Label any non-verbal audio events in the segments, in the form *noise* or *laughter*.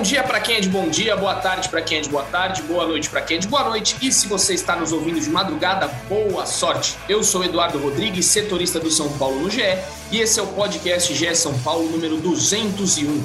Bom dia para quem é de bom dia, boa tarde para quem é de boa tarde, boa noite para quem é de boa noite. E se você está nos ouvindo de madrugada, boa sorte. Eu sou Eduardo Rodrigues, setorista do São Paulo no GE, e esse é o podcast GE São Paulo número 201.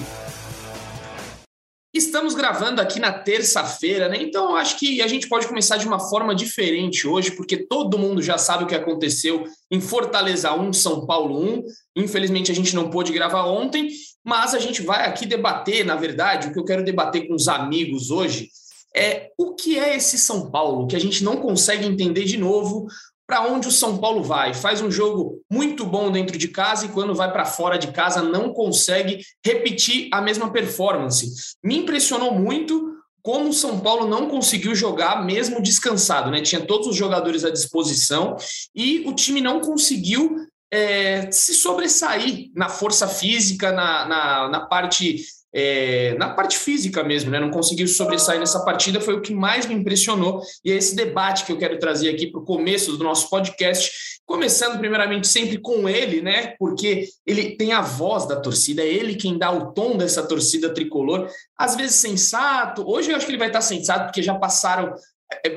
Estamos gravando aqui na terça-feira, né? Então acho que a gente pode começar de uma forma diferente hoje, porque todo mundo já sabe o que aconteceu em Fortaleza 1, São Paulo 1. Infelizmente a gente não pôde gravar ontem, mas a gente vai aqui debater, na verdade, o que eu quero debater com os amigos hoje é o que é esse São Paulo, que a gente não consegue entender de novo para onde o São Paulo vai. Faz um jogo muito bom dentro de casa e quando vai para fora de casa não consegue repetir a mesma performance. Me impressionou muito como o São Paulo não conseguiu jogar mesmo descansado, né? Tinha todos os jogadores à disposição e o time não conseguiu é, se sobressair na força física, na, na, na parte é, na parte física mesmo, né? Não conseguiu sobressair nessa partida, foi o que mais me impressionou. E é esse debate que eu quero trazer aqui para o começo do nosso podcast, começando primeiramente sempre com ele, né? Porque ele tem a voz da torcida, é ele quem dá o tom dessa torcida tricolor, às vezes sensato. Hoje eu acho que ele vai estar sensato, porque já passaram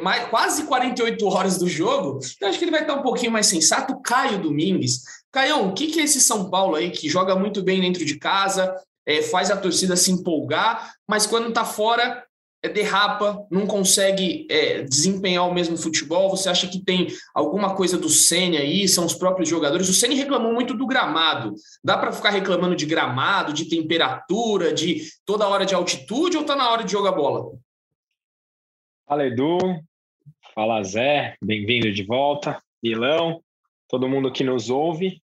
mais, quase 48 horas do jogo, então acho que ele vai estar um pouquinho mais sensato. Caio Domingues. Caião, o que, que é esse São Paulo aí que joga muito bem dentro de casa, é, faz a torcida se empolgar, mas quando está fora é, derrapa, não consegue é, desempenhar o mesmo futebol? Você acha que tem alguma coisa do Ceni aí? São os próprios jogadores? O Ceni reclamou muito do gramado. Dá para ficar reclamando de gramado, de temperatura, de toda hora de altitude ou está na hora de jogar bola? Fala, Edu. Fala, Zé. Bem-vindo de volta. Milão, todo mundo que nos ouve.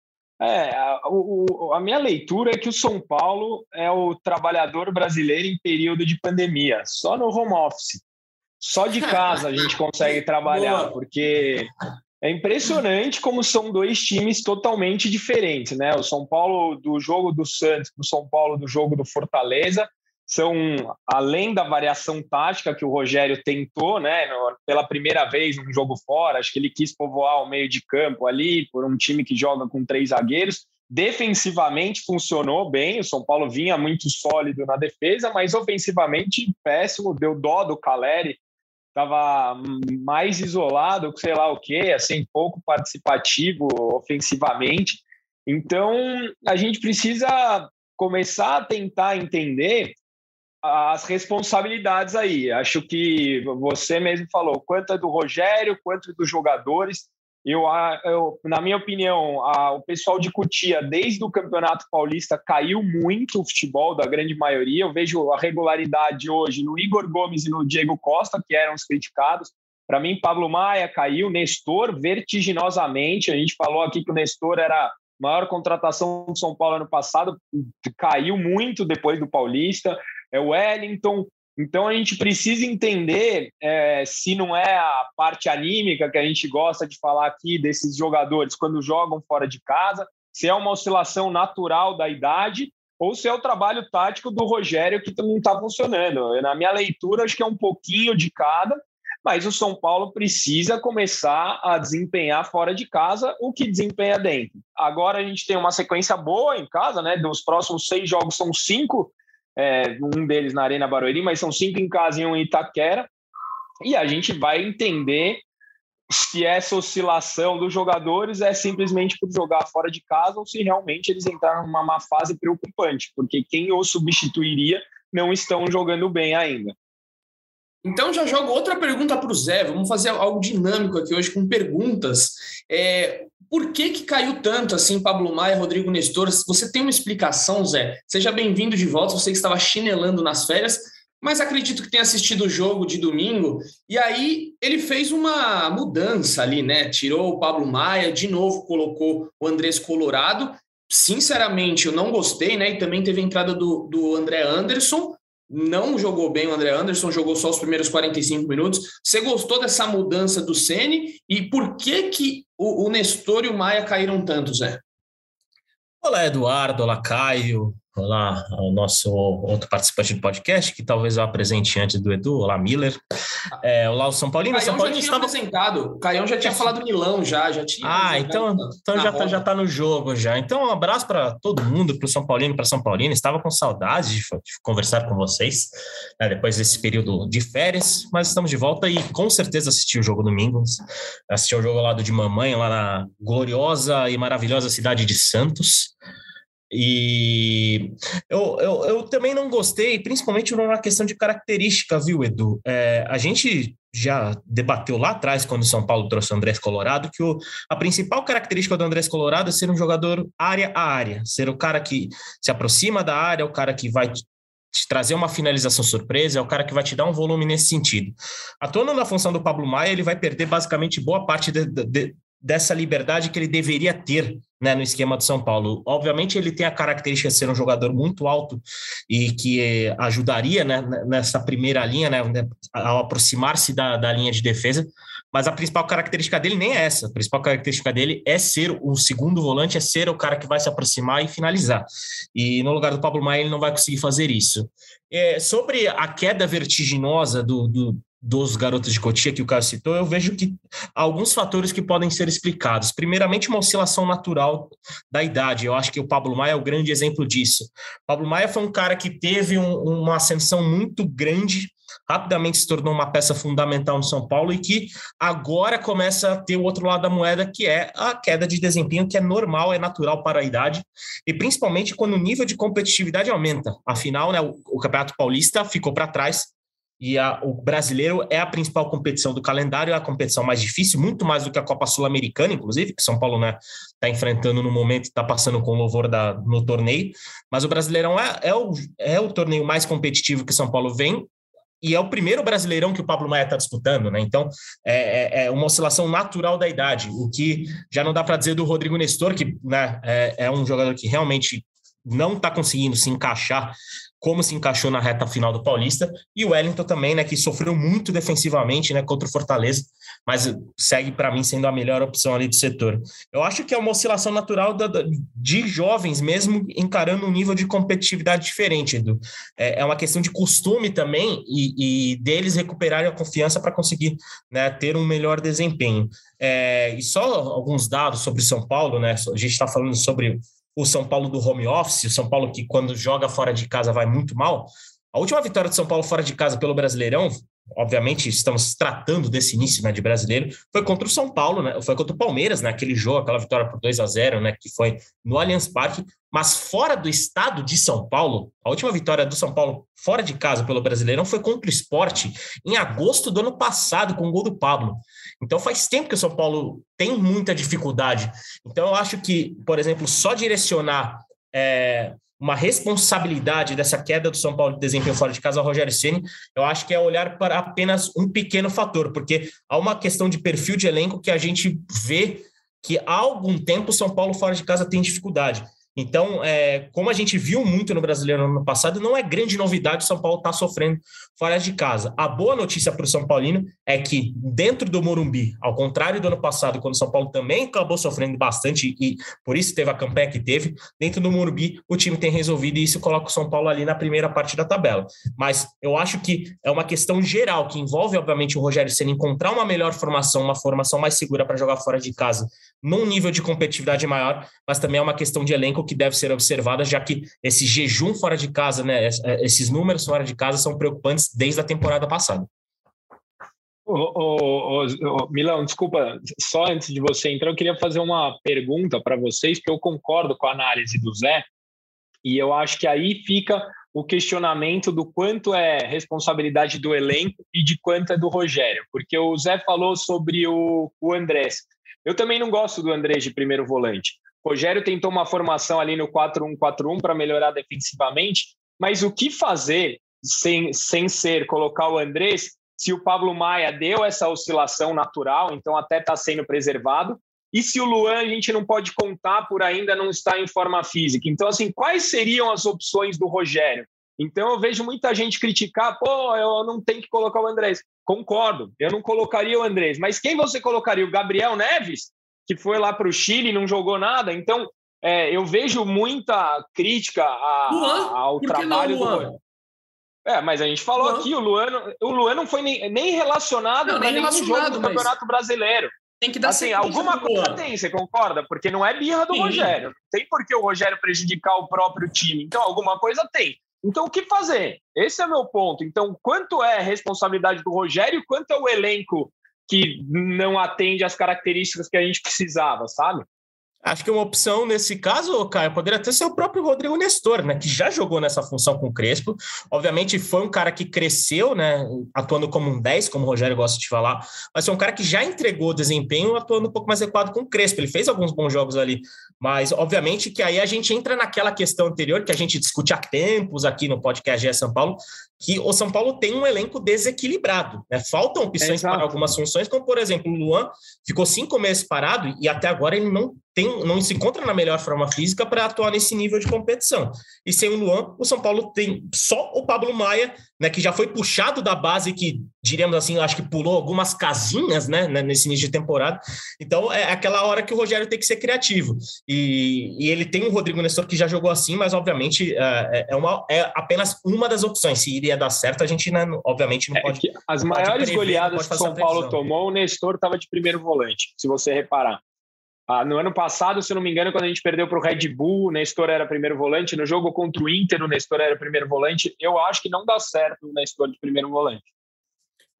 É, a, o, a, minha leitura é que o São Paulo é o trabalhador brasileiro em período de pandemia, só no home office. Só de casa a gente consegue trabalhar, Boa. porque é impressionante como são dois times totalmente diferentes, né? O São Paulo do jogo do Santos, o São Paulo do jogo do Fortaleza são além da variação tática que o Rogério tentou, né, pela primeira vez num jogo fora, acho que ele quis povoar o meio de campo ali por um time que joga com três zagueiros. Defensivamente funcionou bem, o São Paulo vinha muito sólido na defesa, mas ofensivamente péssimo, deu dó do Caleri, estava mais isolado, sei lá o que, assim, pouco participativo ofensivamente. Então, a gente precisa começar a tentar entender as responsabilidades aí. Acho que você mesmo falou, quanto é do Rogério, quanto é dos jogadores. Eu, eu, na minha opinião, a, o pessoal de Cutia, desde o Campeonato Paulista, caiu muito o futebol da grande maioria. Eu vejo a regularidade hoje no Igor Gomes e no Diego Costa, que eram os criticados. Para mim, Pablo Maia caiu, Nestor vertiginosamente. A gente falou aqui que o Nestor era maior contratação do São Paulo ano passado, caiu muito depois do Paulista é o Wellington. Então a gente precisa entender é, se não é a parte anímica que a gente gosta de falar aqui desses jogadores quando jogam fora de casa, se é uma oscilação natural da idade ou se é o trabalho tático do Rogério que não está funcionando. Na minha leitura, acho que é um pouquinho de cada, mas o São Paulo precisa começar a desempenhar fora de casa o que desempenha dentro. Agora a gente tem uma sequência boa em casa, né? Dos próximos seis jogos são cinco é, um deles na Arena Barueri, mas são cinco em casa e um em Itaquera. E a gente vai entender se essa oscilação dos jogadores é simplesmente por jogar fora de casa ou se realmente eles entraram numa má fase preocupante, porque quem os substituiria não estão jogando bem ainda. Então já jogo outra pergunta para o Zé. Vamos fazer algo dinâmico aqui hoje com perguntas. É, por que, que caiu tanto assim Pablo Maia, Rodrigo Nestor? Você tem uma explicação, Zé? Seja bem-vindo de volta. Você que estava chinelando nas férias, mas acredito que tenha assistido o jogo de domingo. E aí ele fez uma mudança ali, né? Tirou o Pablo Maia, de novo colocou o Andrés Colorado. Sinceramente, eu não gostei, né? E também teve a entrada do, do André Anderson não jogou bem o André Anderson, jogou só os primeiros 45 minutos. Você gostou dessa mudança do Ceni e por que que o, o Nestor e o Maia caíram tanto, Zé? Olá, Eduardo, olá, Caio, Olá ao nosso outro participante do podcast, que talvez eu apresente antes do Edu. Olá, Miller. É, olá, o São Paulino. O Caião São Paulino já estava... apresentado. O Caião já tinha falado Milão, já, já tinha. Ah, então, então já, tá, já tá no jogo já. Então, um abraço para todo mundo, para o São Paulino, para São Paulino. Estava com saudades de, conversar com vocês né, depois desse período de férias, mas estamos de volta e com certeza assisti o jogo domingo. Assisti o jogo lá do de mamãe, lá na gloriosa e maravilhosa cidade de Santos. E eu, eu, eu, também não gostei, principalmente numa questão de característica, viu, Edu? É, a gente já debateu lá atrás, quando o São Paulo trouxe o Andrés Colorado, que o, a principal característica do Andrés Colorado é ser um jogador área a área, ser o cara que se aproxima da área, o cara que vai te trazer uma finalização surpresa, é o cara que vai te dar um volume nesse sentido. Atuando na função do Pablo Maia, ele vai perder basicamente boa parte de, de, dessa liberdade que ele deveria ter né, no esquema do São Paulo. Obviamente, ele tem a característica de ser um jogador muito alto e que eh, ajudaria né, nessa primeira linha, né, ao aproximar-se da, da linha de defesa, mas a principal característica dele nem é essa. A principal característica dele é ser o segundo volante, é ser o cara que vai se aproximar e finalizar. E no lugar do Pablo Maia, ele não vai conseguir fazer isso. É, sobre a queda vertiginosa do, do, dos garotos de Cotia que o Caio citou, eu vejo que há alguns fatores que podem ser explicados. Primeiramente, uma oscilação natural da idade. Eu acho que o Pablo Maia é o grande exemplo disso. Pablo Maia foi um cara que teve um, uma ascensão muito grande, rapidamente se tornou uma peça fundamental no São Paulo e que agora começa a ter o outro lado da moeda, que é a queda de desempenho, que é normal, é natural para a idade, e principalmente quando o nível de competitividade aumenta. Afinal, né, o, o Campeonato Paulista ficou para trás e a, o brasileiro é a principal competição do calendário, é a competição mais difícil, muito mais do que a Copa Sul-Americana, inclusive, que São Paulo está né, enfrentando no momento está passando com louvor da, no torneio. Mas o Brasileirão é, é, o, é o torneio mais competitivo que São Paulo vem, e é o primeiro brasileirão que o Pablo Maia está disputando, né? Então é, é, é, uma oscilação natural da idade, o que já não dá para dizer do Rodrigo Nestor, que né, é, é um jogador que realmente não está conseguindo se encaixar como se encaixou na reta final do Paulista, e o Wellington também, né, que sofreu muito defensivamente, né, contra o Fortaleza, mas segue para mim sendo a melhor opção ali do setor. Eu acho que é uma oscilação natural da, de jovens mesmo encarando um nível de competitividade diferente, Edu. É, é uma questão de costume também e, e deles recuperarem a confiança para conseguir né, ter um melhor desempenho. É, e só alguns dados sobre São Paulo, né? A gente está falando sobre o São Paulo do home office, o São Paulo que quando joga fora de casa vai muito mal. A última vitória do São Paulo fora de casa pelo Brasileirão, obviamente estamos tratando desse início né, de brasileiro, foi contra o São Paulo, né, foi contra o Palmeiras, naquele né, jogo, aquela vitória por 2 a 0 né, que foi no Allianz Parque, mas fora do estado de São Paulo, a última vitória do São Paulo fora de casa pelo Brasileirão foi contra o Esporte em agosto do ano passado, com o gol do Pablo. Então faz tempo que o São Paulo tem muita dificuldade. Então eu acho que, por exemplo, só direcionar é, uma responsabilidade dessa queda do São Paulo de desempenho fora de casa ao Rogério Ceni, eu acho que é olhar para apenas um pequeno fator, porque há uma questão de perfil de elenco que a gente vê que há algum tempo o São Paulo fora de casa tem dificuldade. Então, é, como a gente viu muito no Brasileiro no ano passado, não é grande novidade o São Paulo estar tá sofrendo fora de casa. A boa notícia para o São Paulino é que dentro do Morumbi, ao contrário do ano passado, quando o São Paulo também acabou sofrendo bastante e por isso teve a campanha que teve, dentro do Morumbi o time tem resolvido e isso coloca o São Paulo ali na primeira parte da tabela. Mas eu acho que é uma questão geral que envolve, obviamente, o Rogério Senna encontrar uma melhor formação, uma formação mais segura para jogar fora de casa, num nível de competitividade maior, mas também é uma questão de elenco que deve ser observada, já que esse jejum fora de casa, né, é, esses números fora de casa são preocupantes desde a temporada passada. Ô, ô, ô, Milão, desculpa, só antes de você entrar, eu queria fazer uma pergunta para vocês, que eu concordo com a análise do Zé, e eu acho que aí fica o questionamento do quanto é responsabilidade do elenco e de quanto é do Rogério, porque o Zé falou sobre o, o Andrés. Eu também não gosto do Andrés de primeiro volante. Rogério tentou uma formação ali no 4-1-4-1 para melhorar defensivamente, mas o que fazer sem, sem ser colocar o Andrés se o Pablo Maia deu essa oscilação natural, então até está sendo preservado, e se o Luan a gente não pode contar por ainda não estar em forma física. Então, assim, quais seriam as opções do Rogério? Então, eu vejo muita gente criticar, pô, eu não tenho que colocar o Andrés. Concordo, eu não colocaria o Andrés, mas quem você colocaria? O Gabriel Neves? Que foi lá para o Chile e não jogou nada. Então, é, eu vejo muita crítica a, Luan? ao trabalho do. É, mas a gente falou Luan. aqui, o Luan, o Luan não foi nem, nem relacionado para nenhum jogo do Campeonato Brasileiro. Tem que dar assim, alguma coisa tem, você concorda? Porque não é birra do Sim. Rogério. Não tem por que o Rogério prejudicar o próprio time. Então, alguma coisa tem. Então, o que fazer? Esse é meu ponto. Então, quanto é responsabilidade do Rogério, quanto é o elenco que não atende às características que a gente precisava, sabe? Acho que uma opção nesse caso, Caio, poderia até ser o próprio Rodrigo Nestor, né? Que já jogou nessa função com o Crespo. Obviamente foi um cara que cresceu, né? Atuando como um 10, como o Rogério gosta de falar, mas foi um cara que já entregou desempenho atuando um pouco mais adequado com o Crespo. Ele fez alguns bons jogos ali, mas obviamente que aí a gente entra naquela questão anterior que a gente discute há tempos aqui no podcast GE São Paulo, que o São Paulo tem um elenco desequilibrado. Né? Faltam opções para algumas funções, como por exemplo, o Luan ficou cinco meses parado e até agora ele não tem, não se encontra na melhor forma física para atuar nesse nível de competição. E sem o Luan, o São Paulo tem só o Pablo Maia, né, que já foi puxado da base, que diríamos assim, acho que pulou algumas casinhas né, né, nesse início de temporada. Então é aquela hora que o Rogério tem que ser criativo. E, e ele tem o Rodrigo Nestor que já jogou assim, mas obviamente é, é, uma, é apenas uma das opções. Se iria dar certo, a gente né, obviamente não é pode. as maiores pode prever, goleadas que o São Paulo tomou, o Nestor estava de primeiro volante, se você reparar. Ah, no ano passado, se não me engano, quando a gente perdeu para o Red Bull, o Nestor era primeiro volante. No jogo contra o Inter, o Nestor era primeiro volante. Eu acho que não dá certo o Nestor de primeiro volante.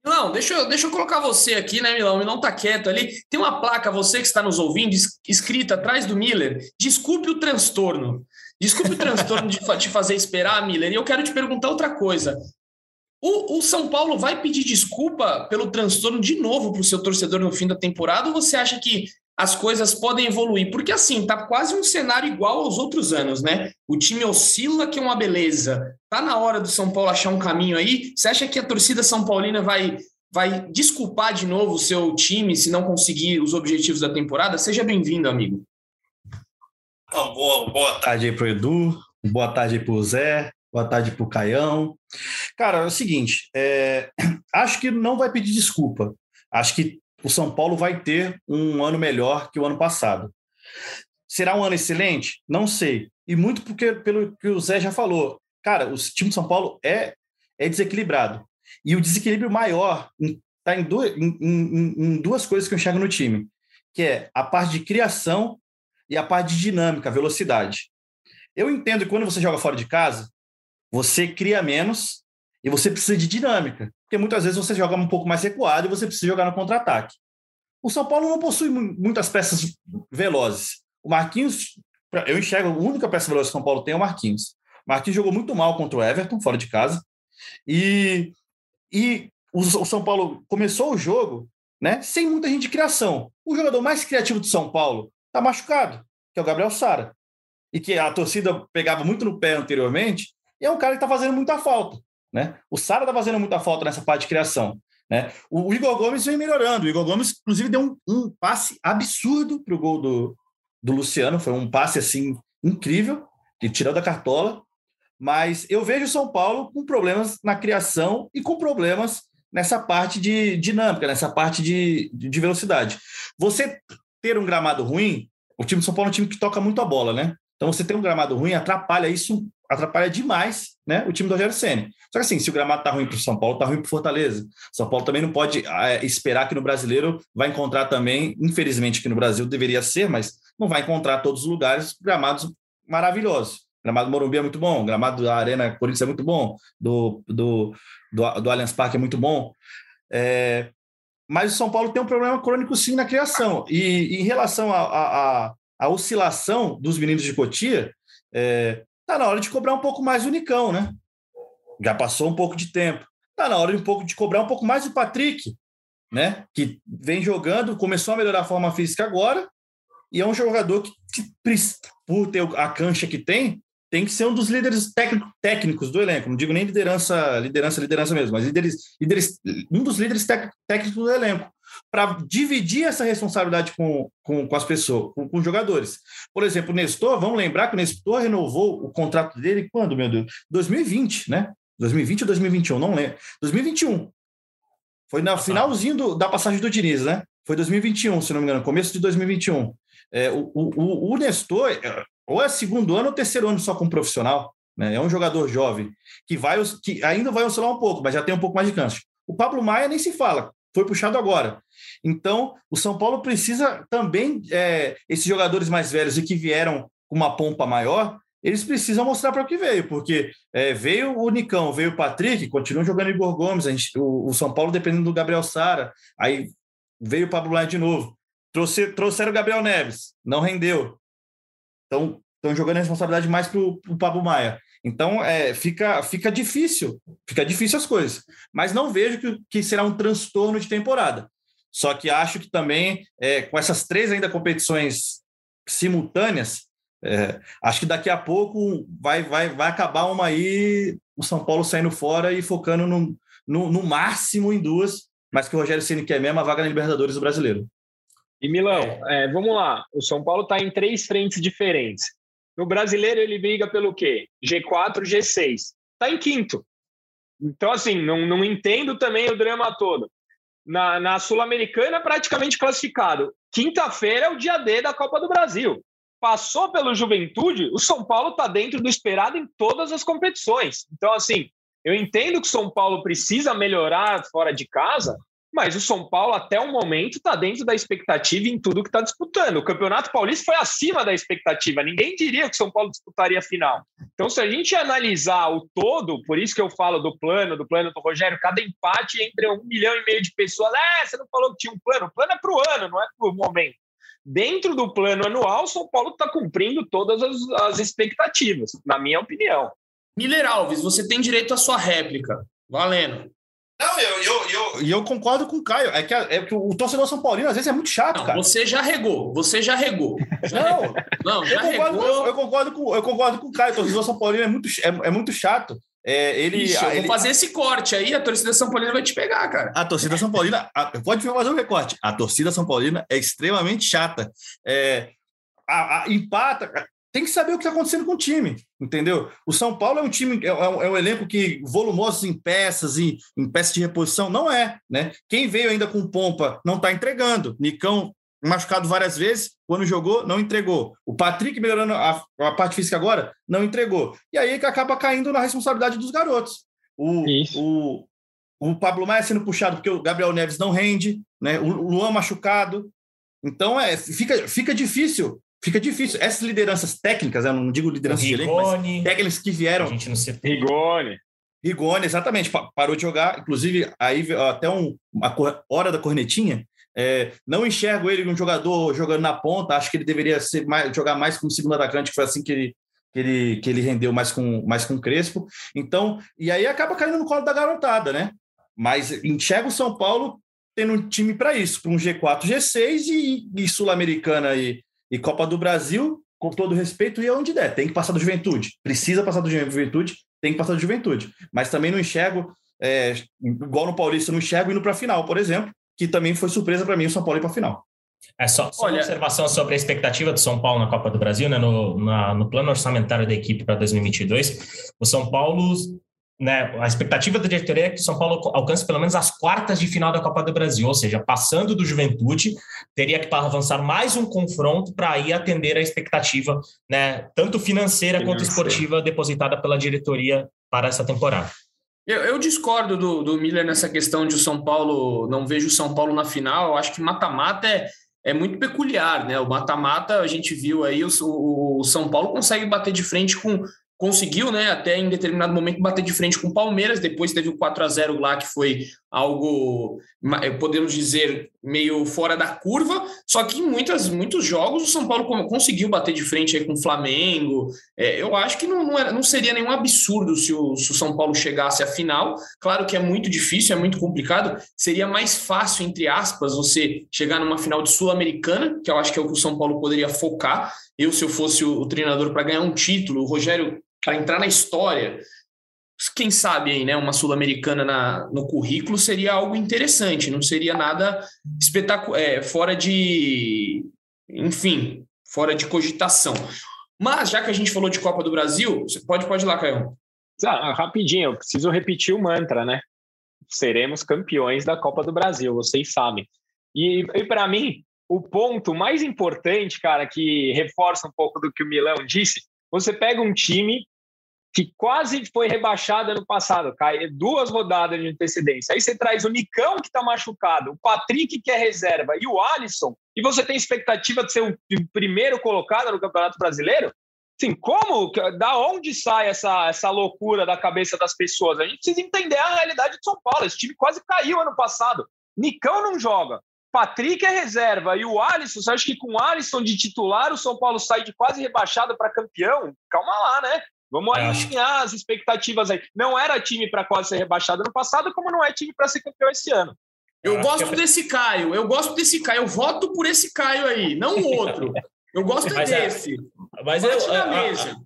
Não, deixa eu, deixa eu colocar você aqui, né, Milão? Não tá quieto ali. Tem uma placa, você que está nos ouvindo, escrita atrás do Miller. Desculpe o transtorno. Desculpe o transtorno de te fazer esperar, Miller. E eu quero te perguntar outra coisa. O, o, São Paulo vai pedir desculpa pelo transtorno de novo para o seu torcedor no fim da temporada ou você acha que as coisas podem evoluir, porque assim, tá quase um cenário igual aos outros anos, né? O time oscila, que é uma beleza. Tá na hora do São Paulo achar um caminho aí. Você acha que a torcida São Paulina vai vai desculpar de novo o seu time se não conseguir os objetivos da temporada? Seja bem-vindo, amigo. Então, boa, boa tarde aí pro Edu, boa tarde aí pro Zé, boa tarde pro Caião. Cara, é o seguinte, é... *clears throat* acho que não vai pedir desculpa. Acho que o São Paulo vai ter um ano melhor que o ano passado. Será um ano excelente? Não sei. E muito porque, pelo que o Zé já falou. Cara, o time de São Paulo é, é desequilibrado. E o desequilíbrio maior está em, em, em, em, duas coisas que eu enxergo no time, que é a parte de criação e a parte de dinâmica, velocidade. Eu entendo que quando você joga fora de casa, você cria menos e você precisa de dinâmica porque muitas vezes você joga um pouco mais recuado e você precisa jogar no contra-ataque. O São Paulo não possui muitas peças velozes. O Marquinhos, eu enxergo, a única peça veloz que o São Paulo tem é o Marquinhos. O Marquinhos jogou muito mal contra o Everton, fora de casa, e, e o, o São Paulo começou o jogo né, sem muita gente de criação. O jogador mais criativo do São Paulo está machucado, que é o Gabriel Sara, e que a torcida pegava muito no pé anteriormente, e é um cara que está fazendo muita falta. Né? O Sara está fazendo muita falta nessa parte de criação. Né? O, Igor Gomes vem melhorando. O Igor Gomes, inclusive, deu um, um passe absurdo para o gol do, do Luciano. Foi um passe assim incrível, que tirou da cartola. Mas eu vejo o São Paulo com problemas na criação e com problemas nessa parte de dinâmica, nessa parte de, de velocidade. Você ter um gramado ruim, o time de São Paulo é um time que toca muito a bola, né? Então, você ter um gramado ruim atrapalha isso, atrapalha demais né, o time do Rogério Senna. Só que assim, se o gramado tá ruim para o São Paulo, tá ruim para Fortaleza. São Paulo também não pode é, esperar que no brasileiro vai encontrar também, infelizmente que no Brasil deveria ser, mas não vai encontrar todos os lugares gramados maravilhosos. Gramado Morumbi é muito bom, gramado da Arena Corinthians é muito bom, do, do, do, do Allianz Parque é muito bom. É, mas o São Paulo tem um problema crônico sim na criação. E, e em relação à oscilação dos meninos de Cotia, é, tá na hora de cobrar um pouco mais o Nicão, né? Já passou um pouco de tempo. Tá na hora de, um pouco, de cobrar um pouco mais o Patrick, né? Que vem jogando, começou a melhorar a forma física agora, e é um jogador que, por ter a cancha que tem, tem que ser um dos líderes técnico, técnicos do elenco. Não digo nem liderança, liderança, liderança mesmo, mas líderes, líderes, um dos líderes técnicos do elenco para dividir essa responsabilidade com, com, com as pessoas, com, com, os jogadores. Por exemplo, o Nestor, vamos lembrar que o Nestor renovou o contrato dele quando, meu Deus? 2020, né? 2020 ou 2021, não lembro. 2021. Foi no finalzinho do, da passagem do Diniz, né? Foi 2021, se não me engano, começo de 2021. É, o, o, o Nestor, é, ou é segundo ano ou terceiro ano só como profissional. Né? É um jogador jovem que, vai, que ainda vai oscilar um pouco, mas já tem um pouco mais de canso. O Pablo Maia nem se fala, foi puxado agora. Então, o São Paulo precisa também, é, esses jogadores mais velhos e que vieram com uma pompa maior, eles precisam mostrar para o que veio, porque é, veio o Nicão, veio o Patrick, continuam jogando Igor Gomes, gente, o, o, São Paulo dependendo do Gabriel Sara, aí veio o Pablo Maia de novo. Trouxe, trouxeram o Gabriel Neves, não rendeu. Então, estão jogando a responsabilidade mais para o Pablo Maia. Então, é, fica, fica difícil, fica difícil as coisas. Mas não vejo que, que será um transtorno de temporada. Só que acho que também, é, com essas três ainda competições simultâneas, é, acho que daqui a pouco vai, vai, vai acabar uma aí, o São Paulo saindo fora e focando no, no, no máximo em duas, mas que o Rogério Ceni quer mesmo a vaga na Libertadores do Brasileiro. E Milão, é, vamos lá. O São Paulo está em três frentes diferentes. No brasileiro, ele briga pelo quê? G4, G6. Está em quinto. Então, assim, não, não entendo também o drama todo. Na, na Sul-Americana, praticamente classificado. Quinta-feira é o dia D da Copa do Brasil. Passou pelo Juventude, o São Paulo está dentro do esperado em todas as competições. Então, assim, eu entendo que o São Paulo precisa melhorar fora de casa, mas o São Paulo, até o momento, está dentro da expectativa em tudo que está disputando. O Campeonato Paulista foi acima da expectativa. Ninguém diria que o São Paulo disputaria a final. Então, se a gente analisar o todo, por isso que eu falo do plano, do plano do Rogério, cada empate entre um milhão e meio de pessoas. É, você não falou que tinha um plano. O plano é para o ano, não é para o momento. Dentro do plano anual, o São Paulo está cumprindo todas as, as expectativas, na minha opinião. Miller Alves, você tem direito à sua réplica. Valendo. Não, eu, eu, eu, eu, concordo com o Caio. É que, é que o torcedor São Paulino às vezes é muito chato, não, cara. Você já regou, você já regou. Já *laughs* não, regou. não já eu, concordo, regou. Eu, concordo com, eu concordo com o Caio. O torcedor São Paulino é muito, é, é muito chato. É, ele, Ixi, eu ele, vou fazer esse corte aí, a torcida São Paulina vai te pegar, cara. A torcida São Paulina, a, pode fazer um recorte. A torcida São Paulina é extremamente chata. É, a, a, empata tem que saber o que está acontecendo com o time, entendeu? O São Paulo é um time, é, um, é um elenco que volumoso em peças, em, em peças de reposição, não é, né? Quem veio ainda com pompa não está entregando. Nicão machucado várias vezes, quando jogou, não entregou. O Patrick melhorando a, a parte física agora, não entregou. E aí que acaba caindo na responsabilidade dos garotos. O, o, o Pablo Maia sendo puxado porque o Gabriel Neves não rende, né? O Luan machucado. Então é, fica, fica difícil fica difícil. Essas lideranças técnicas, eu não digo lideranças de elenco, mas técnicas que vieram. A gente não se... Rigoni. Rigoni, exatamente. Parou de jogar. Inclusive, aí até um, a hora da cornetinha. É, não enxergo ele um jogador jogando na ponta. Acho que ele deveria ser mais, jogar mais como segundo atacante, que foi assim que ele, que ele, que ele rendeu mais com, mais com o Crespo. Então, e aí acaba caindo no colo da garotada, né? Mas enxerga o São Paulo tendo um time para isso, para um G4, G6 e, e Sul-Americana aí e Copa do Brasil, com todo respeito, e onde der. Tem que passar do juventude. Precisa passar do juventude, tem que passar do juventude. Mas também não enxergo, é, igual no Paulista, não enxergo indo para a final, por exemplo, que também foi surpresa para mim o São Paulo ir para a final. É só, só Olha, uma observação sobre a expectativa do São Paulo na Copa do Brasil, né? No, na, no plano orçamentário da equipe para 2022. O São Paulo né, a expectativa da diretoria é que o São Paulo alcance pelo menos as quartas de final da Copa do Brasil, ou seja, passando do Juventude, teria que avançar mais um confronto para ir atender a expectativa, né, tanto financeira, financeira quanto esportiva depositada pela diretoria para essa temporada. Eu, eu discordo do, do, Miller nessa questão de o São Paulo, não vejo o São Paulo na final, eu acho que mata-mata é, é muito peculiar, né? O mata-mata, a gente viu aí, o, o, São Paulo consegue bater de frente com conseguiu, né, até em determinado momento bater de frente com o Palmeiras, depois teve o 4 a 0 lá que foi algo, eh, podemos dizer, meio fora da curva, só que em muitas, muitos jogos o São Paulo conseguiu bater de frente aí com o Flamengo, é, eu acho que não, não, era, não, seria nenhum absurdo se o, se o São Paulo chegasse à final, claro que é muito difícil, é muito complicado, seria mais fácil, entre aspas, você chegar numa final de Sul-Americana, que eu acho que é o que o São Paulo poderia focar, eu se eu fosse o, o treinador para ganhar um título, o Rogério para entrar na história, quem sabe aí, né, uma sul-americana no currículo seria algo interessante, não seria nada espetacular, é, fora de, enfim, fora de cogitação. Mas já que a gente falou de Copa do Brasil, você pode pode ir lá, Caio. Ah, rapidinho, eu preciso repetir o mantra, né? Seremos campeões da Copa do Brasil, vocês sabem. E, e para mim, o ponto mais importante, cara, que reforça um pouco do que o Milão disse, você pega um time que quase foi rebaixado ano passado, cai duas rodadas de antecedência. Aí você traz o Nicão, que está machucado, o Patrick, que é reserva, e o Alisson, e você tem expectativa de ser o primeiro colocado no Campeonato Brasileiro? Sim, como? Da onde sai essa, essa loucura da cabeça das pessoas? A gente precisa entender a realidade de São Paulo. Esse time quase caiu ano passado. Nicão não joga. Patrick é reserva e o Alisson, você acha que com o Alisson de titular o São Paulo sai de quase rebaixado para campeão? Calma lá, né? Vamos alinhar as expectativas aí. Não era time para quase ser rebaixado no passado, como não é time para ser campeão esse ano. Eu, eu gosto é... desse Caio, eu gosto desse Caio, eu voto por esse Caio aí, não o outro. Eu gosto mas é, desse. É, mas eu,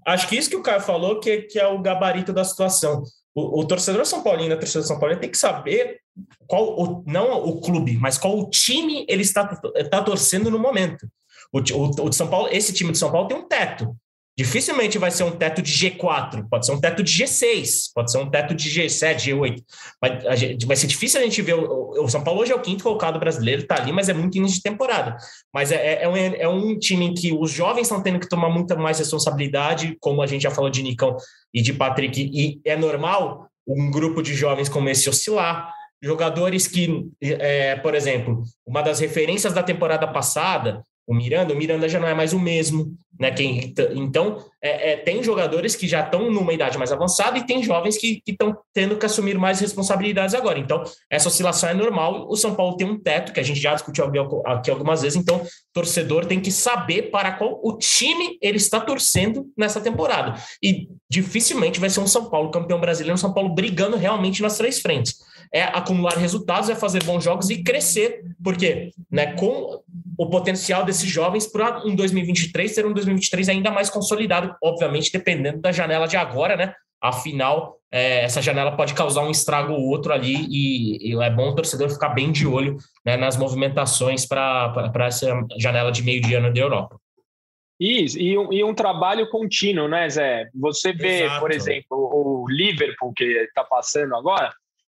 acho que isso que o Caio falou que, que é o gabarito da situação. O, o torcedor São Paulino, a torcedor São Paulo tem que saber qual, o, não o clube, mas qual o time ele está, está torcendo no momento. O, o, o de São Paulo, esse time de São Paulo tem um teto. Dificilmente vai ser um teto de G4, pode ser um teto de G6, pode ser um teto de G7, G8. Vai, vai ser difícil a gente ver. O, São Paulo hoje é o quinto colocado brasileiro, tá ali, mas é muito início de temporada. Mas é, é, é, um, é um time em que os jovens estão tendo que tomar muita mais responsabilidade, como a gente já falou de Nicão e de Patrick, e é normal um grupo de jovens como esse oscilar. Jogadores que, é, por exemplo, uma das referências da temporada passada o Miranda, o Miranda já não é mais o mesmo, né? Quem, então, é, é, tem jogadores que já estão numa idade mais avançada e tem jovens que estão tendo que assumir mais responsabilidades agora. Então, essa oscilação é normal. O São Paulo tem um teto, que a gente já discutiu aqui algumas vezes, então, torcedor tem que saber para qual o time ele está torcendo nessa temporada. E dificilmente vai ser um São Paulo campeão brasileiro, um São Paulo brigando realmente nas três frentes é acumular resultados, é fazer bons jogos e crescer, porque né, com o potencial desses jovens para um 2023 ser um 2023 ainda mais consolidado, obviamente dependendo da janela de agora, né? Afinal, é, essa janela pode causar um estrago ou outro ali e, e é bom o torcedor ficar bem de olho né, nas movimentações para essa janela de meio de ano da Europa. Isso, e um, e um trabalho contínuo, né, Zé? Você vê, Exato. por exemplo, o Liverpool que está passando agora,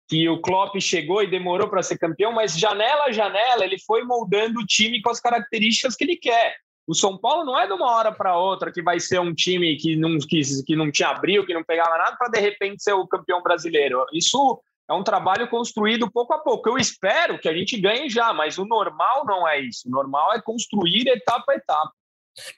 que o Klopp chegou e demorou para ser campeão, mas janela a janela ele foi moldando o time com as características que ele quer. O São Paulo não é de uma hora para outra que vai ser um time que não, que, que não tinha abril, que não pegava nada, para de repente ser o campeão brasileiro. Isso é um trabalho construído pouco a pouco. Eu espero que a gente ganhe já, mas o normal não é isso. O normal é construir etapa a etapa.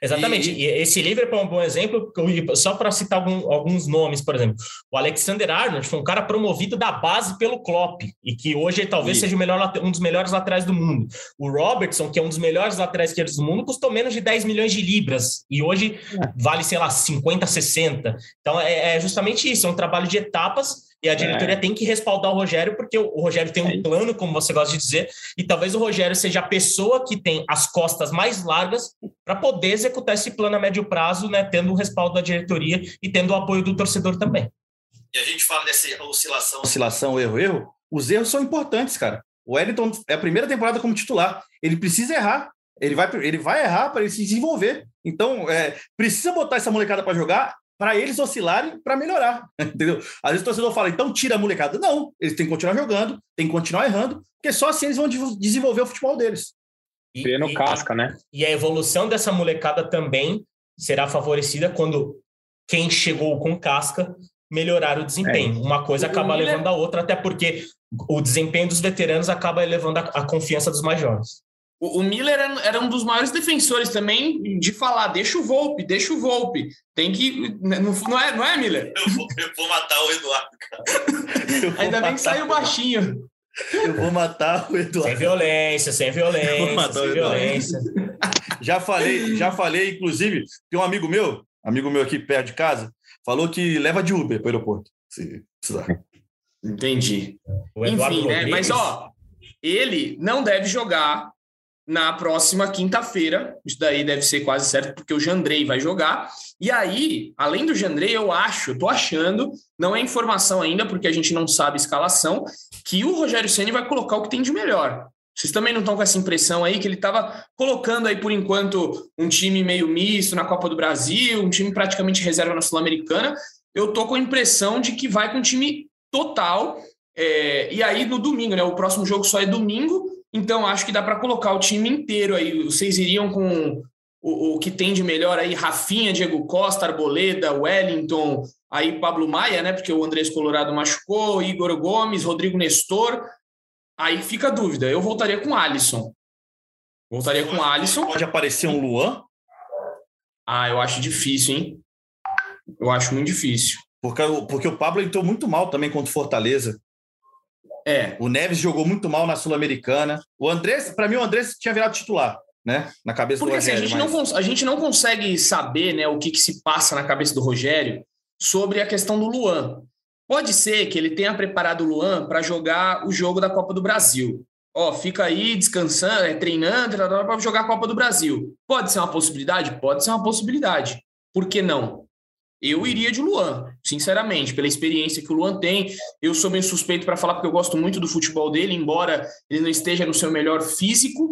Exatamente. E, e esse Liverpool é um bom exemplo, só para citar algum, alguns nomes, por exemplo. O Alexander Arnold foi um cara promovido da base pelo Klopp e que hoje talvez seja melhor, um dos melhores laterais do mundo. O Robertson, que é um dos melhores laterais esquerdos do mundo, custou menos de 10 milhões de libras e hoje é. vale, sei lá, 50, 60. Então é, é justamente isso, é um trabalho de etapas e a diretoria é. tem que respaldar o Rogério, porque o Rogério tem um é plano, como você gosta de dizer, e talvez o Rogério seja a pessoa que tem as costas mais largas para poder executar esse plano a médio prazo, né, tendo o respaldo da diretoria e tendo o apoio do torcedor também. E a gente fala dessa oscilação, oscilação, erro, erro. Os erros são importantes, cara. O Wellington é a primeira temporada como titular. Ele precisa errar. Ele vai, ele vai errar para ele se desenvolver. Então, é, precisa botar essa molecada para jogar para eles oscilarem para melhorar, *laughs* entendeu? Às vezes o torcedor fala, então tira a molecada. Não, eles têm que continuar jogando, têm que continuar errando, porque só assim eles vão desenvolver o futebol deles. E, no casca, né? E a evolução dessa molecada também será favorecida quando quem chegou com casca melhorar o desempenho. É. Uma coisa acaba levando a outra, até porque o desempenho dos veteranos acaba elevando a, a confiança dos mais jovens. O, o Miller era, era, um dos maiores defensores também de falar: deixa o Volpe, deixa o Volpe. Tem que. Não, não, é, não é, Miller? Eu vou, eu vou matar o Eduardo, cara. Ainda bem que saiu baixinho. Eu vou matar o Eduardo. Sem violência, sem violência. Vou matar sem violência. Já falei, já falei, inclusive, tem um amigo meu, amigo meu aqui perto de casa, falou que leva de Uber para o aeroporto. Se precisar. Entendi. Enfim, né? Mas ó, ele não deve jogar na próxima quinta-feira. Isso daí deve ser quase certo, porque o Jandrei vai jogar. E aí, além do Jandrei, eu acho, eu tô achando, não é informação ainda, porque a gente não sabe a escalação, que o Rogério Ceni vai colocar o que tem de melhor. Vocês também não estão com essa impressão aí que ele estava colocando aí por enquanto um time meio misto na Copa do Brasil, um time praticamente reserva na Sul-Americana. Eu tô com a impressão de que vai com um time total. É, e aí no domingo, né? O próximo jogo só é domingo Então acho que dá para colocar o time inteiro aí. Vocês iriam com o, o, que tem de melhor aí, Rafinha, Diego Costa, Arboleda, Wellington, aí Pablo Maia, né? Porque o Andrés Colorado machucou, Igor Gomes, Rodrigo Nestor. Aí fica a dúvida. Eu voltaria com Alisson. Voltaria com Alisson. Pode aparecer um Luan? Ah, eu acho difícil, hein? Eu acho muito difícil. Porque, porque o Pablo entrou muito mal também contra o Fortaleza. É. O Neves jogou muito mal na Sul-Americana. O Andrés, para mim, o Andrés tinha virado titular, né? Na cabeça Porque do Rogério. Assim, a, gente mas... não, a gente não consegue saber né, o que, que se passa na cabeça do Rogério sobre a questão do Luan. Pode ser que ele tenha preparado o Luan para jogar o jogo da Copa do Brasil. Ó, fica aí descansando, é, treinando, para jogar a Copa do Brasil. Pode ser uma possibilidade? Pode ser uma possibilidade. Por que não? Eu iria de Luan, sinceramente, pela experiência que o Luan tem. Eu sou bem suspeito para falar porque eu gosto muito do futebol dele, embora ele não esteja no seu melhor físico.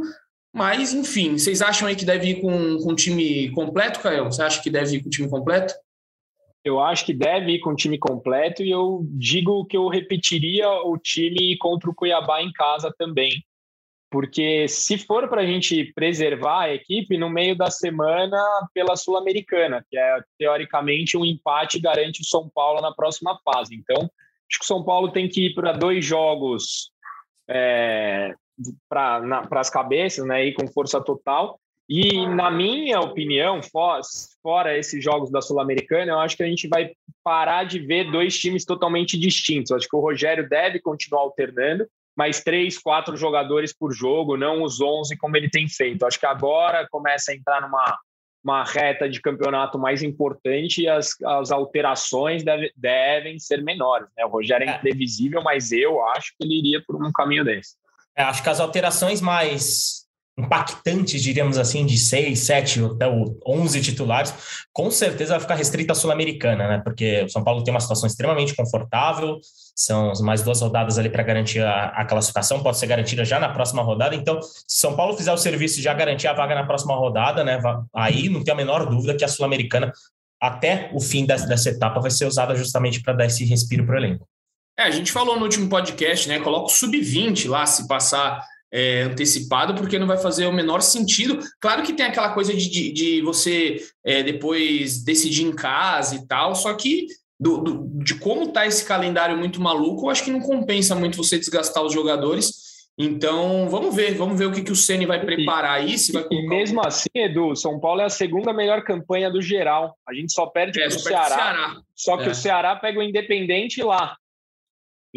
Mas, enfim, vocês acham aí que deve ir com, com o time completo, Caio? Você acha que deve ir com o time completo? Eu acho que deve ir com o time completo e eu digo que eu repetiria o time contra o Cuiabá em casa também. Porque se for para a gente preservar a equipe no meio da semana pela Sul-Americana, que é teoricamente um empate garante o São Paulo na próxima fase. Então, acho que o São Paulo tem que ir para dois jogos é, para as cabeças, né, ir com força total. E, na minha opinião, fora, fora esses jogos da Sul-Americana, eu acho que a gente vai parar de ver dois times totalmente distintos. Acho que o Rogério deve continuar alternando, mais três, quatro jogadores por jogo, não os 11 como ele tem feito. Acho que agora começa a entrar numa uma reta de campeonato mais importante e as, as alterações deve, devem ser menores. Né? O Rogério é, é imprevisível, mas eu acho que ele iria por um caminho desse. É, acho que as alterações mais impactantes, diríamos assim, de seis, sete até onze titulares, com certeza vai ficar restrita à Sul-Americana, né? Porque o São Paulo tem uma situação extremamente confortável, são mais duas rodadas ali para garantir a, a, classificação, pode ser garantida já na próxima rodada. Então, se São Paulo fizer o serviço de já garantir a vaga na próxima rodada, né? Aí não tem a menor dúvida que a Sul-Americana, até o fim dessa, dessa etapa, vai ser usada justamente para dar esse respiro para o elenco. É, a gente falou no último podcast, né? Coloca o sub-20 lá, se passar é, antecipado, porque não vai fazer o menor sentido. Claro que tem aquela coisa de, de, de você é, depois decidir em casa e tal, só que do, do, de como tá esse calendário muito maluco, eu acho que não compensa muito você desgastar os jogadores. Então, vamos ver, vamos ver o que, que o Ceni vai preparar aí. Se vai e mesmo assim, Edu, São Paulo é a segunda melhor campanha do geral. A gente só perde é, para o Ceará, Ceará. Só que é. o Ceará pega o Independente lá.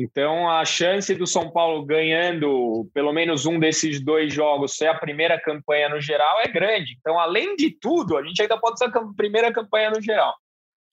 Então, a chance do São Paulo ganhando pelo menos um desses dois jogos ser a primeira campanha no geral é grande. Então, além de tudo, a gente ainda pode ser a primeira campanha no geral.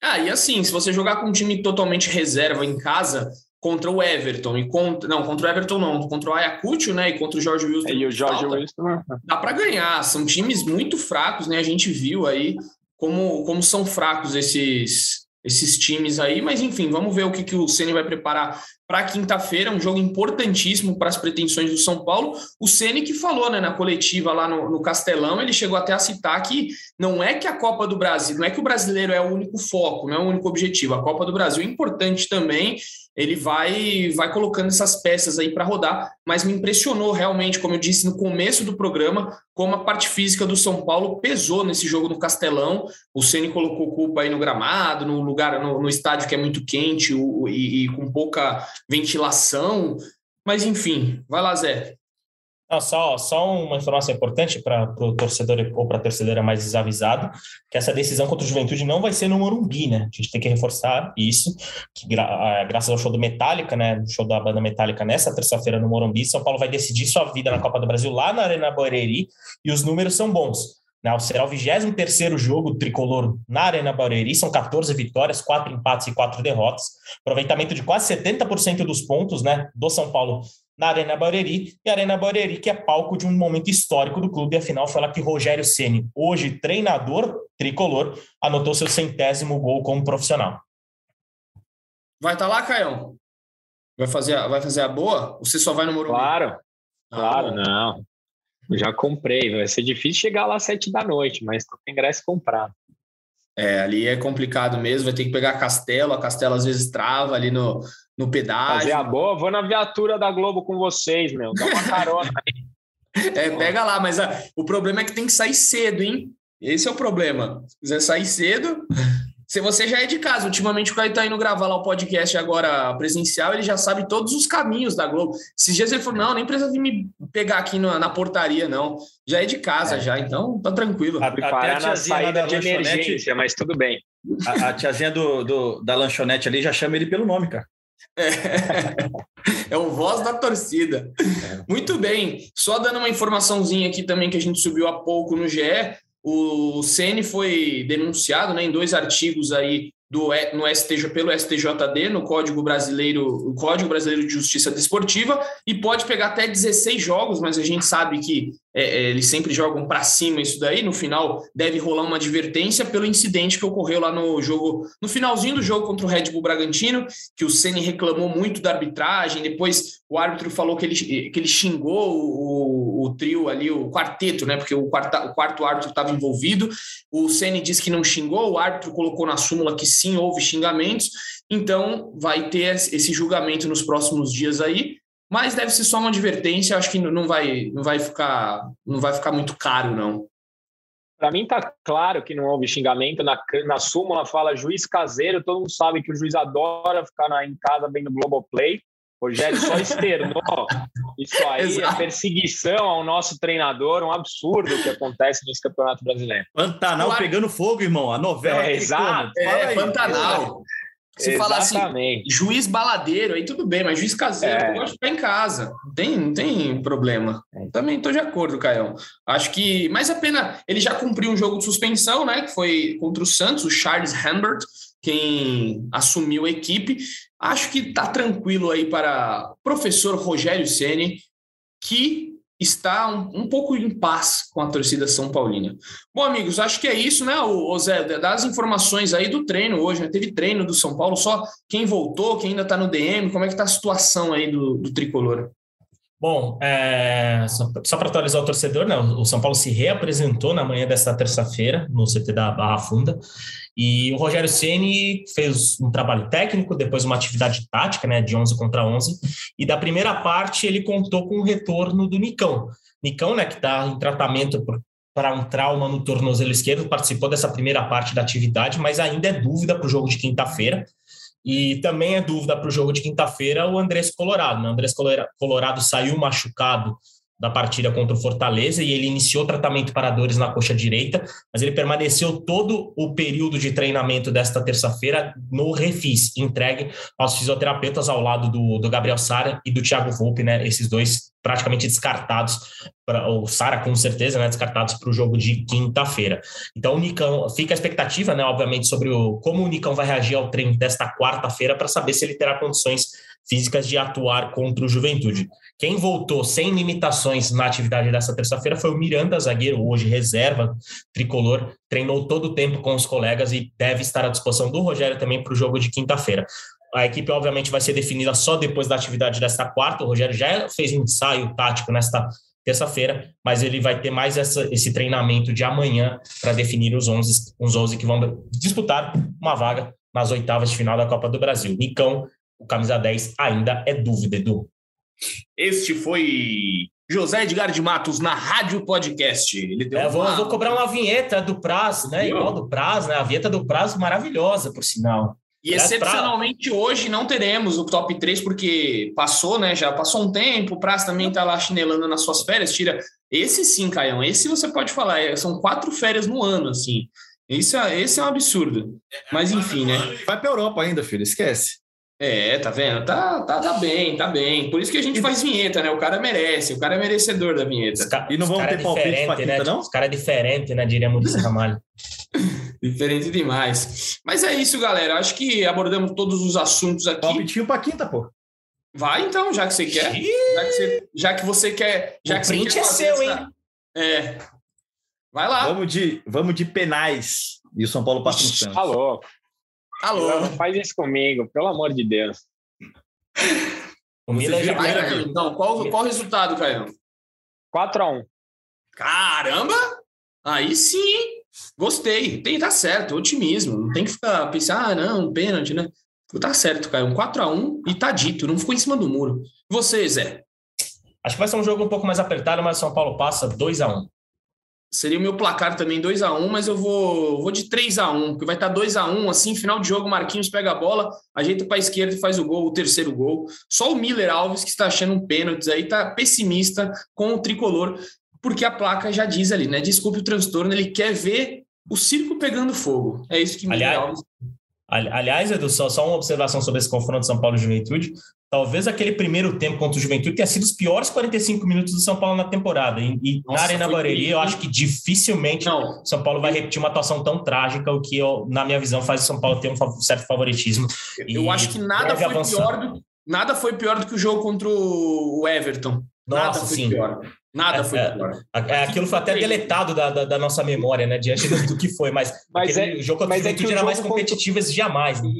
Ah, e assim, se você jogar com um time totalmente reserva em casa contra o Everton e contra. Não, contra o Everton não, contra o Ayacucho, né? E contra o Jorge Wilson. É, e o Jorge Wilson. Né? Dá para ganhar. São times muito fracos, né? A gente viu aí como, como são fracos esses esses times aí, mas enfim, vamos ver o que, que o Ceni vai preparar para quinta-feira, um jogo importantíssimo para as pretensões do São Paulo. O Ceni que falou né, na coletiva lá no, no, Castelão, ele chegou até a citar que não é que a Copa do Brasil, não é que o brasileiro é o único foco, não é o único objetivo. A Copa do Brasil é importante também ele vai vai colocando essas peças aí para rodar, mas me impressionou realmente, como eu disse no começo do programa, como a parte física do São Paulo pesou nesse jogo no Castelão. O Ceni colocou culpa aí no gramado, no lugar no, no estádio que é muito quente o, e, e com pouca ventilação. Mas enfim, vai lá, Zé. Não, só, só uma informação importante para o torcedor ou para a torcedora mais desavisado, que essa decisão contra o Juventude não vai ser no Morumbi, né? A gente tem que reforçar isso, que gra ah, graças ao show do Metallica, né? O show da banda Metallica nessa terça-feira no Morumbi, São Paulo vai decidir sua vida na Copa do Brasil lá na Arena Barueri e os números são bons. Né? Será o 23 jogo tricolor na Arena Barueri, são 14 vitórias, 4 empates e 4 derrotas, aproveitamento de quase 70% dos pontos né, do São Paulo na Arena Barueri, e a Arena Barueri que é palco de um momento histórico do clube, afinal foi lá que Rogério Ceni, hoje treinador tricolor, anotou seu centésimo gol como profissional. Vai estar tá lá, Caião? Vai fazer, vai fazer a boa? Você só vai no Morumbi? Claro, ah, claro, não. Já comprei, vai ser difícil chegar lá às sete da noite, mas tô com ingresso comprado. É, ali é complicado mesmo, vai ter que pegar a Castelo, a Castelo às vezes trava ali no, no pedágio. Fazer a boa, vou na viatura da Globo com vocês, meu. Dá uma carona aí. *laughs* É, pega lá, mas a, o problema é que tem que sair cedo, hein? Esse é o problema. Se quiser sair cedo, se você já é de casa, ultimamente o Caio tá indo gravar lá o podcast agora presencial, ele já sabe todos os caminhos da Globo. Esses dias ele falou: não, nem precisa vir me pegar aqui na, na portaria, não. Já é de casa, é. já, então tá tranquilo. A, até a na saída de emergência, mas tudo bem. A, a tiazinha do, do, da lanchonete ali já chama ele pelo nome, cara. É, *laughs* é o voz da torcida. É. Muito bem. Só dando uma informaçãozinha aqui também que a gente subiu há pouco no GE. O Ceni foi denunciado né, em dois artigos aí do, no STJ, pelo STJD, no Código Brasileiro, o Código Brasileiro de Justiça Desportiva, e pode pegar até 16 jogos, mas a gente sabe que é, é, eles sempre jogam para cima isso daí. No final, deve rolar uma advertência pelo incidente que ocorreu lá no jogo, no finalzinho do jogo contra o Red Bull Bragantino, que o Ceni reclamou muito da arbitragem. Depois, o árbitro falou que ele, que ele xingou o, o trio ali, o quarteto, né? Porque o, quarta, o quarto árbitro estava envolvido. O Ceni disse que não xingou, o árbitro colocou na súmula que sim houve xingamentos. Então, vai ter esse julgamento nos próximos dias aí mas deve ser só uma advertência, acho que não vai, não vai ficar, não vai ficar muito caro não. Para mim tá claro que não houve xingamento na, na súmula fala juiz caseiro, todo mundo sabe que o juiz adora ficar na, em casa vendo Globoplay. Rogério só externou. *laughs* Isso aí é Exato. é perseguição ao nosso treinador, um absurdo que acontece nesse Campeonato Brasileiro. Pantanal claro. pegando fogo, irmão. A novela. É, exato. É, Pantanal. Se falar assim, juiz baladeiro, aí tudo bem, mas juiz caseiro, é. eu gosto de ficar em casa. Não tem, não tem problema. É. Também estou de acordo, Caio. Acho que. Mas a pena. Ele já cumpriu um jogo de suspensão, né? Que foi contra o Santos, o Charles Hambert, quem assumiu a equipe. Acho que tá tranquilo aí para o professor Rogério Ceni, que está um, um, pouco em paz com a torcida São Paulina. Bom, amigos, acho que é isso, né, o, Zé? Das informações aí do treino hoje, né? Teve treino do São Paulo, só quem voltou, quem ainda está no DM, como é que está a situação aí do, do tricolor? Bom, é, só, só para atualizar o torcedor, né, o São Paulo se reapresentou na manhã desta terça-feira no CT da Barra Funda e o Rogério Ceni fez um trabalho técnico, depois uma atividade tática, né, de 11 contra 11, e da primeira parte ele contou com o retorno do Nicão. Nicão, né, que está em tratamento para um trauma no tornozelo esquerdo, participou dessa primeira parte da atividade, mas ainda é dúvida para o jogo de quinta-feira. E também é dúvida para o jogo de quinta-feira o Andrés Colorado. Né? O Andrés Colorado saiu machucado da partida contra o Fortaleza e ele iniciou tratamento para dores na coxa direita, mas ele permaneceu todo o período de treinamento desta terça-feira no Refis, entregue aos fisioterapeutas ao lado do, do Gabriel Sara e do Thiago Volpe, né? Esses dois praticamente descartados, pra, o Sara com certeza, né? Descartados para o jogo de quinta-feira. Então o Nicão, fica a expectativa, né? Obviamente, sobre o, como o Nicão vai reagir ao treino desta quarta-feira para saber se ele terá condições físicas de atuar contra o Juventude. Quem voltou sem limitações na atividade dessa terça-feira foi o Miranda, zagueiro, hoje reserva tricolor, treinou todo o tempo com os colegas e deve estar à disposição do Rogério também para o jogo de quinta-feira. A equipe, obviamente, vai ser definida só depois da atividade desta quarta. O Rogério já fez um ensaio tático nesta terça-feira, mas ele vai ter mais essa, esse treinamento de amanhã para definir os 11, os 11 que vão disputar uma vaga nas oitavas de final da Copa do Brasil. Nicão, o camisa 10, ainda é dúvida, Edu. Este foi José Edgar de Matos na Rádio Podcast. Ele deu é, uma... vou, cobrar uma vinheta do prazo, né? Igual do prazo, né? A vinheta do prazo maravilhosa, por sinal. E excepcionalmente pra... hoje não teremos o top 3, porque passou, né? Já passou um tempo, o Prazo também tá lá chinelando nas suas férias, tira. Esse sim, Caião, esse você pode falar, é, são quatro férias no ano, assim. Isso é, esse é um absurdo. Mas enfim, né? Vai para Europa ainda, filho, esquece. É, tá vendo? Tá, tá, tá bem, tá bem. Por isso que a gente faz vinheta, né? O cara merece, o cara é merecedor da vinheta. Ca... E não vamos ter é palpite pra quinta, né? não? Os cara é diferente, né? Diríamos do Ramalho. *laughs* diferente demais. Mas é isso, galera. Acho que abordamos todos os assuntos aqui. Palpitinho pra quinta, pô. Vai então, já que você quer. Já que você, já que você quer. Já o que print você é seu, hein? É. Vai lá. Vamos de, vamos de penais. E o São Paulo passa no Santos. Alô. Alô? Não, faz isso comigo, pelo amor de Deus. O Milan já vai, Então, qual, qual o resultado, Caio? 4x1. Caramba! Aí sim! Gostei. Tem, tá certo, otimismo. Não tem que ficar pensar, ah, não, pênalti, né? Tá certo, Caio. Um 4x1 e tá dito, não ficou em cima do muro. Você, Zé? Acho que vai ser um jogo um pouco mais apertado, mas o São Paulo passa 2 a 1 Seria o meu placar também 2 a 1 mas eu vou, vou de 3 a 1 porque vai estar 2 a 1 assim, final de jogo, Marquinhos pega a bola, ajeita para a esquerda e faz o gol, o terceiro gol. Só o Miller Alves, que está achando um pênalti aí, tá pessimista com o tricolor, porque a placa já diz ali, né? Desculpe o transtorno, ele quer ver o circo pegando fogo. É isso que Miller aliás, Alves. Aliás, Edu, só, só uma observação sobre esse confronto São Paulo e Juventude. Talvez aquele primeiro tempo contra o Juventude tenha sido os piores 45 minutos do São Paulo na temporada. E, e Nossa, na Arena Barueri, eu acho que dificilmente o São Paulo vai repetir uma atuação tão trágica, o que, eu, na minha visão, faz o São Paulo ter um certo favoritismo. Eu acho que nada foi, pior do, nada foi pior do que o jogo contra o Everton. Nossa, nada foi sim. pior. Nada foi é, pior. É, aquilo foi até deletado da, da, da, nossa memória, né? Diante do que foi, mas, mas é, o jogo contra o Juventude é era mais competitivo contra... jamais. Né?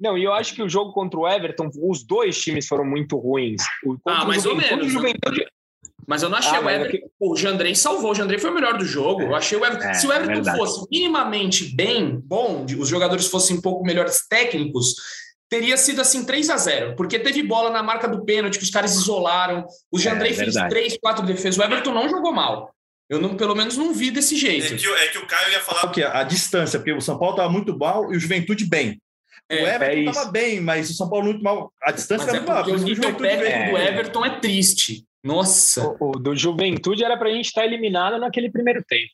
Não, e eu acho que o jogo contra o Everton, os dois times foram muito ruins. O, ah, mais ou menos. Juventude... Mas eu não achei ah, o Everton. Aqui... O Jandrei salvou. O Jandrei foi o melhor do jogo. Eu achei o Everton. É, Se o Everton é fosse minimamente bem bom, os jogadores fossem um pouco melhores técnicos, teria sido assim 3 a 0 porque teve bola na marca do pênalti que os caras isolaram. O Jandrei é, fez três, quatro defesas. O Everton não jogou mal. Eu não, pelo menos não vi desse jeito. É que, é que o Caio ia falar. que a distância, porque o São Paulo estava muito mal e o Juventude bem. É, o Everton estava é bem, mas o São Paulo muito mal. A distância era é muito mal. O nível técnico do Everton é triste. Nossa. O, o, do Juventude era para a gente estar tá eliminado naquele primeiro tempo.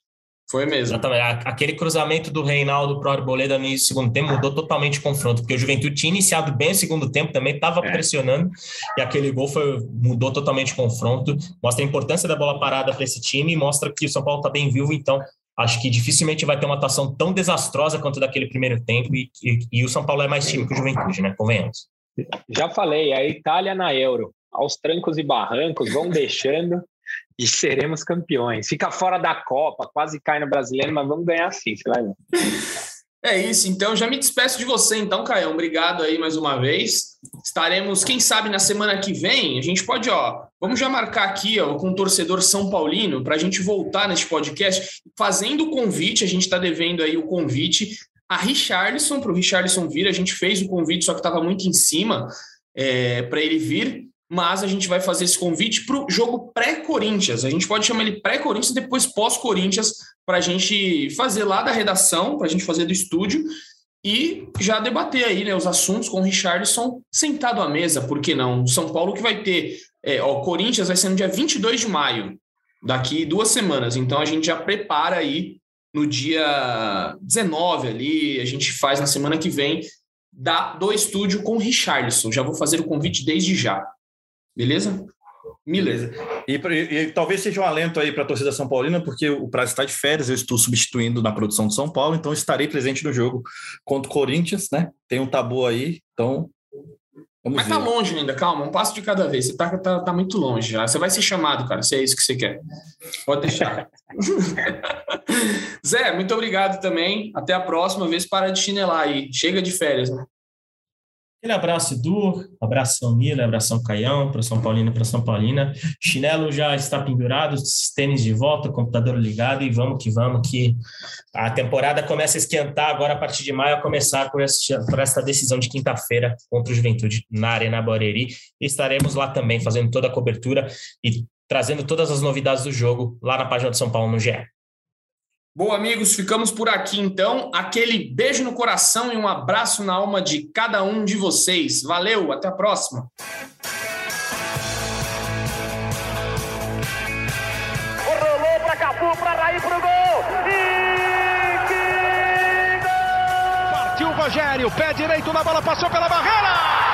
Foi mesmo. Exatamente. Aquele cruzamento do Reinaldo pro Arboleda no início do segundo tempo mudou totalmente o confronto, porque o Juventude tinha iniciado bem o segundo tempo, também estava é. pressionando, e aquele gol foi, mudou totalmente o confronto. Mostra a importância da bola parada para esse time e mostra que o São Paulo está bem vivo, então acho que dificilmente vai ter uma atuação tão desastrosa quanto daquele primeiro tempo, e, e, e o São Paulo é mais time que o Juventude, né? Convenhamos. Já falei, a Itália na Euro, aos trancos e barrancos, vão deixando e seremos campeões. Fica fora da Copa, quase cai no brasileiro, mas vamos ganhar sim, você vai ver. É isso, então já me despeço de você, então, Caião. Obrigado aí mais uma vez. Estaremos, quem sabe, na semana que vem, a gente pode, ó, vamos já marcar aqui, ó, com o torcedor São Paulino, para a gente voltar neste podcast, fazendo o convite, a gente está devendo aí o convite a Richarlison, para o Richarlison vir, a gente fez o convite, só que estava muito em cima é, para ele vir mas a gente vai fazer esse convite para o jogo pré-Corinthians. A gente pode chamar ele pré-Corinthians, depois pós-Corinthians, para a gente fazer lá da redação, para a gente fazer do estúdio e já debater aí né, os assuntos com o Richardson sentado à mesa, por que não? São Paulo que vai ter, é, ó, Corinthians vai ser no dia 22 de maio, daqui duas semanas, então a gente já prepara aí no dia 19 ali, a gente faz na semana que vem da, do estúdio com o Richardson. Já vou fazer o convite desde já. Beleza? Beleza. E, e, e, talvez seja um alento aí para a torcida São Paulina, porque o Prazo está de férias, eu estou substituindo na produção de São Paulo, então estarei presente no jogo contra o Corinthians, né? Tem um tabu aí, então. Vamos Mas ver. tá longe ainda, calma, um passo de cada vez. Você tá, tá, tá muito longe já. Você vai ser chamado, cara, se é isso que você quer. Pode deixar. *laughs* Zé, muito obrigado também. Até a próxima vez. Para de chinelar aí. Chega de férias, né? Aquele abraço, Edu, abração Mila, abração Caião, para São Paulino para São Paulina. Chinelo já está pendurado, tênis de volta, computador ligado e vamos que vamos, que a temporada começa a esquentar agora a partir de maio, a começar por essa decisão de quinta-feira contra o Juventude na Arena Barueri. Estaremos lá também fazendo toda a cobertura e trazendo todas as novidades do jogo lá na página do São Paulo no GE. Bom, amigos, ficamos por aqui então. Aquele beijo no coração e um abraço na alma de cada um de vocês. Valeu, até a próxima. Rolou para Cafu, para Raí, para o gol. E que gol! Partiu o Rogério, pé direito na bola, passou pela barreira.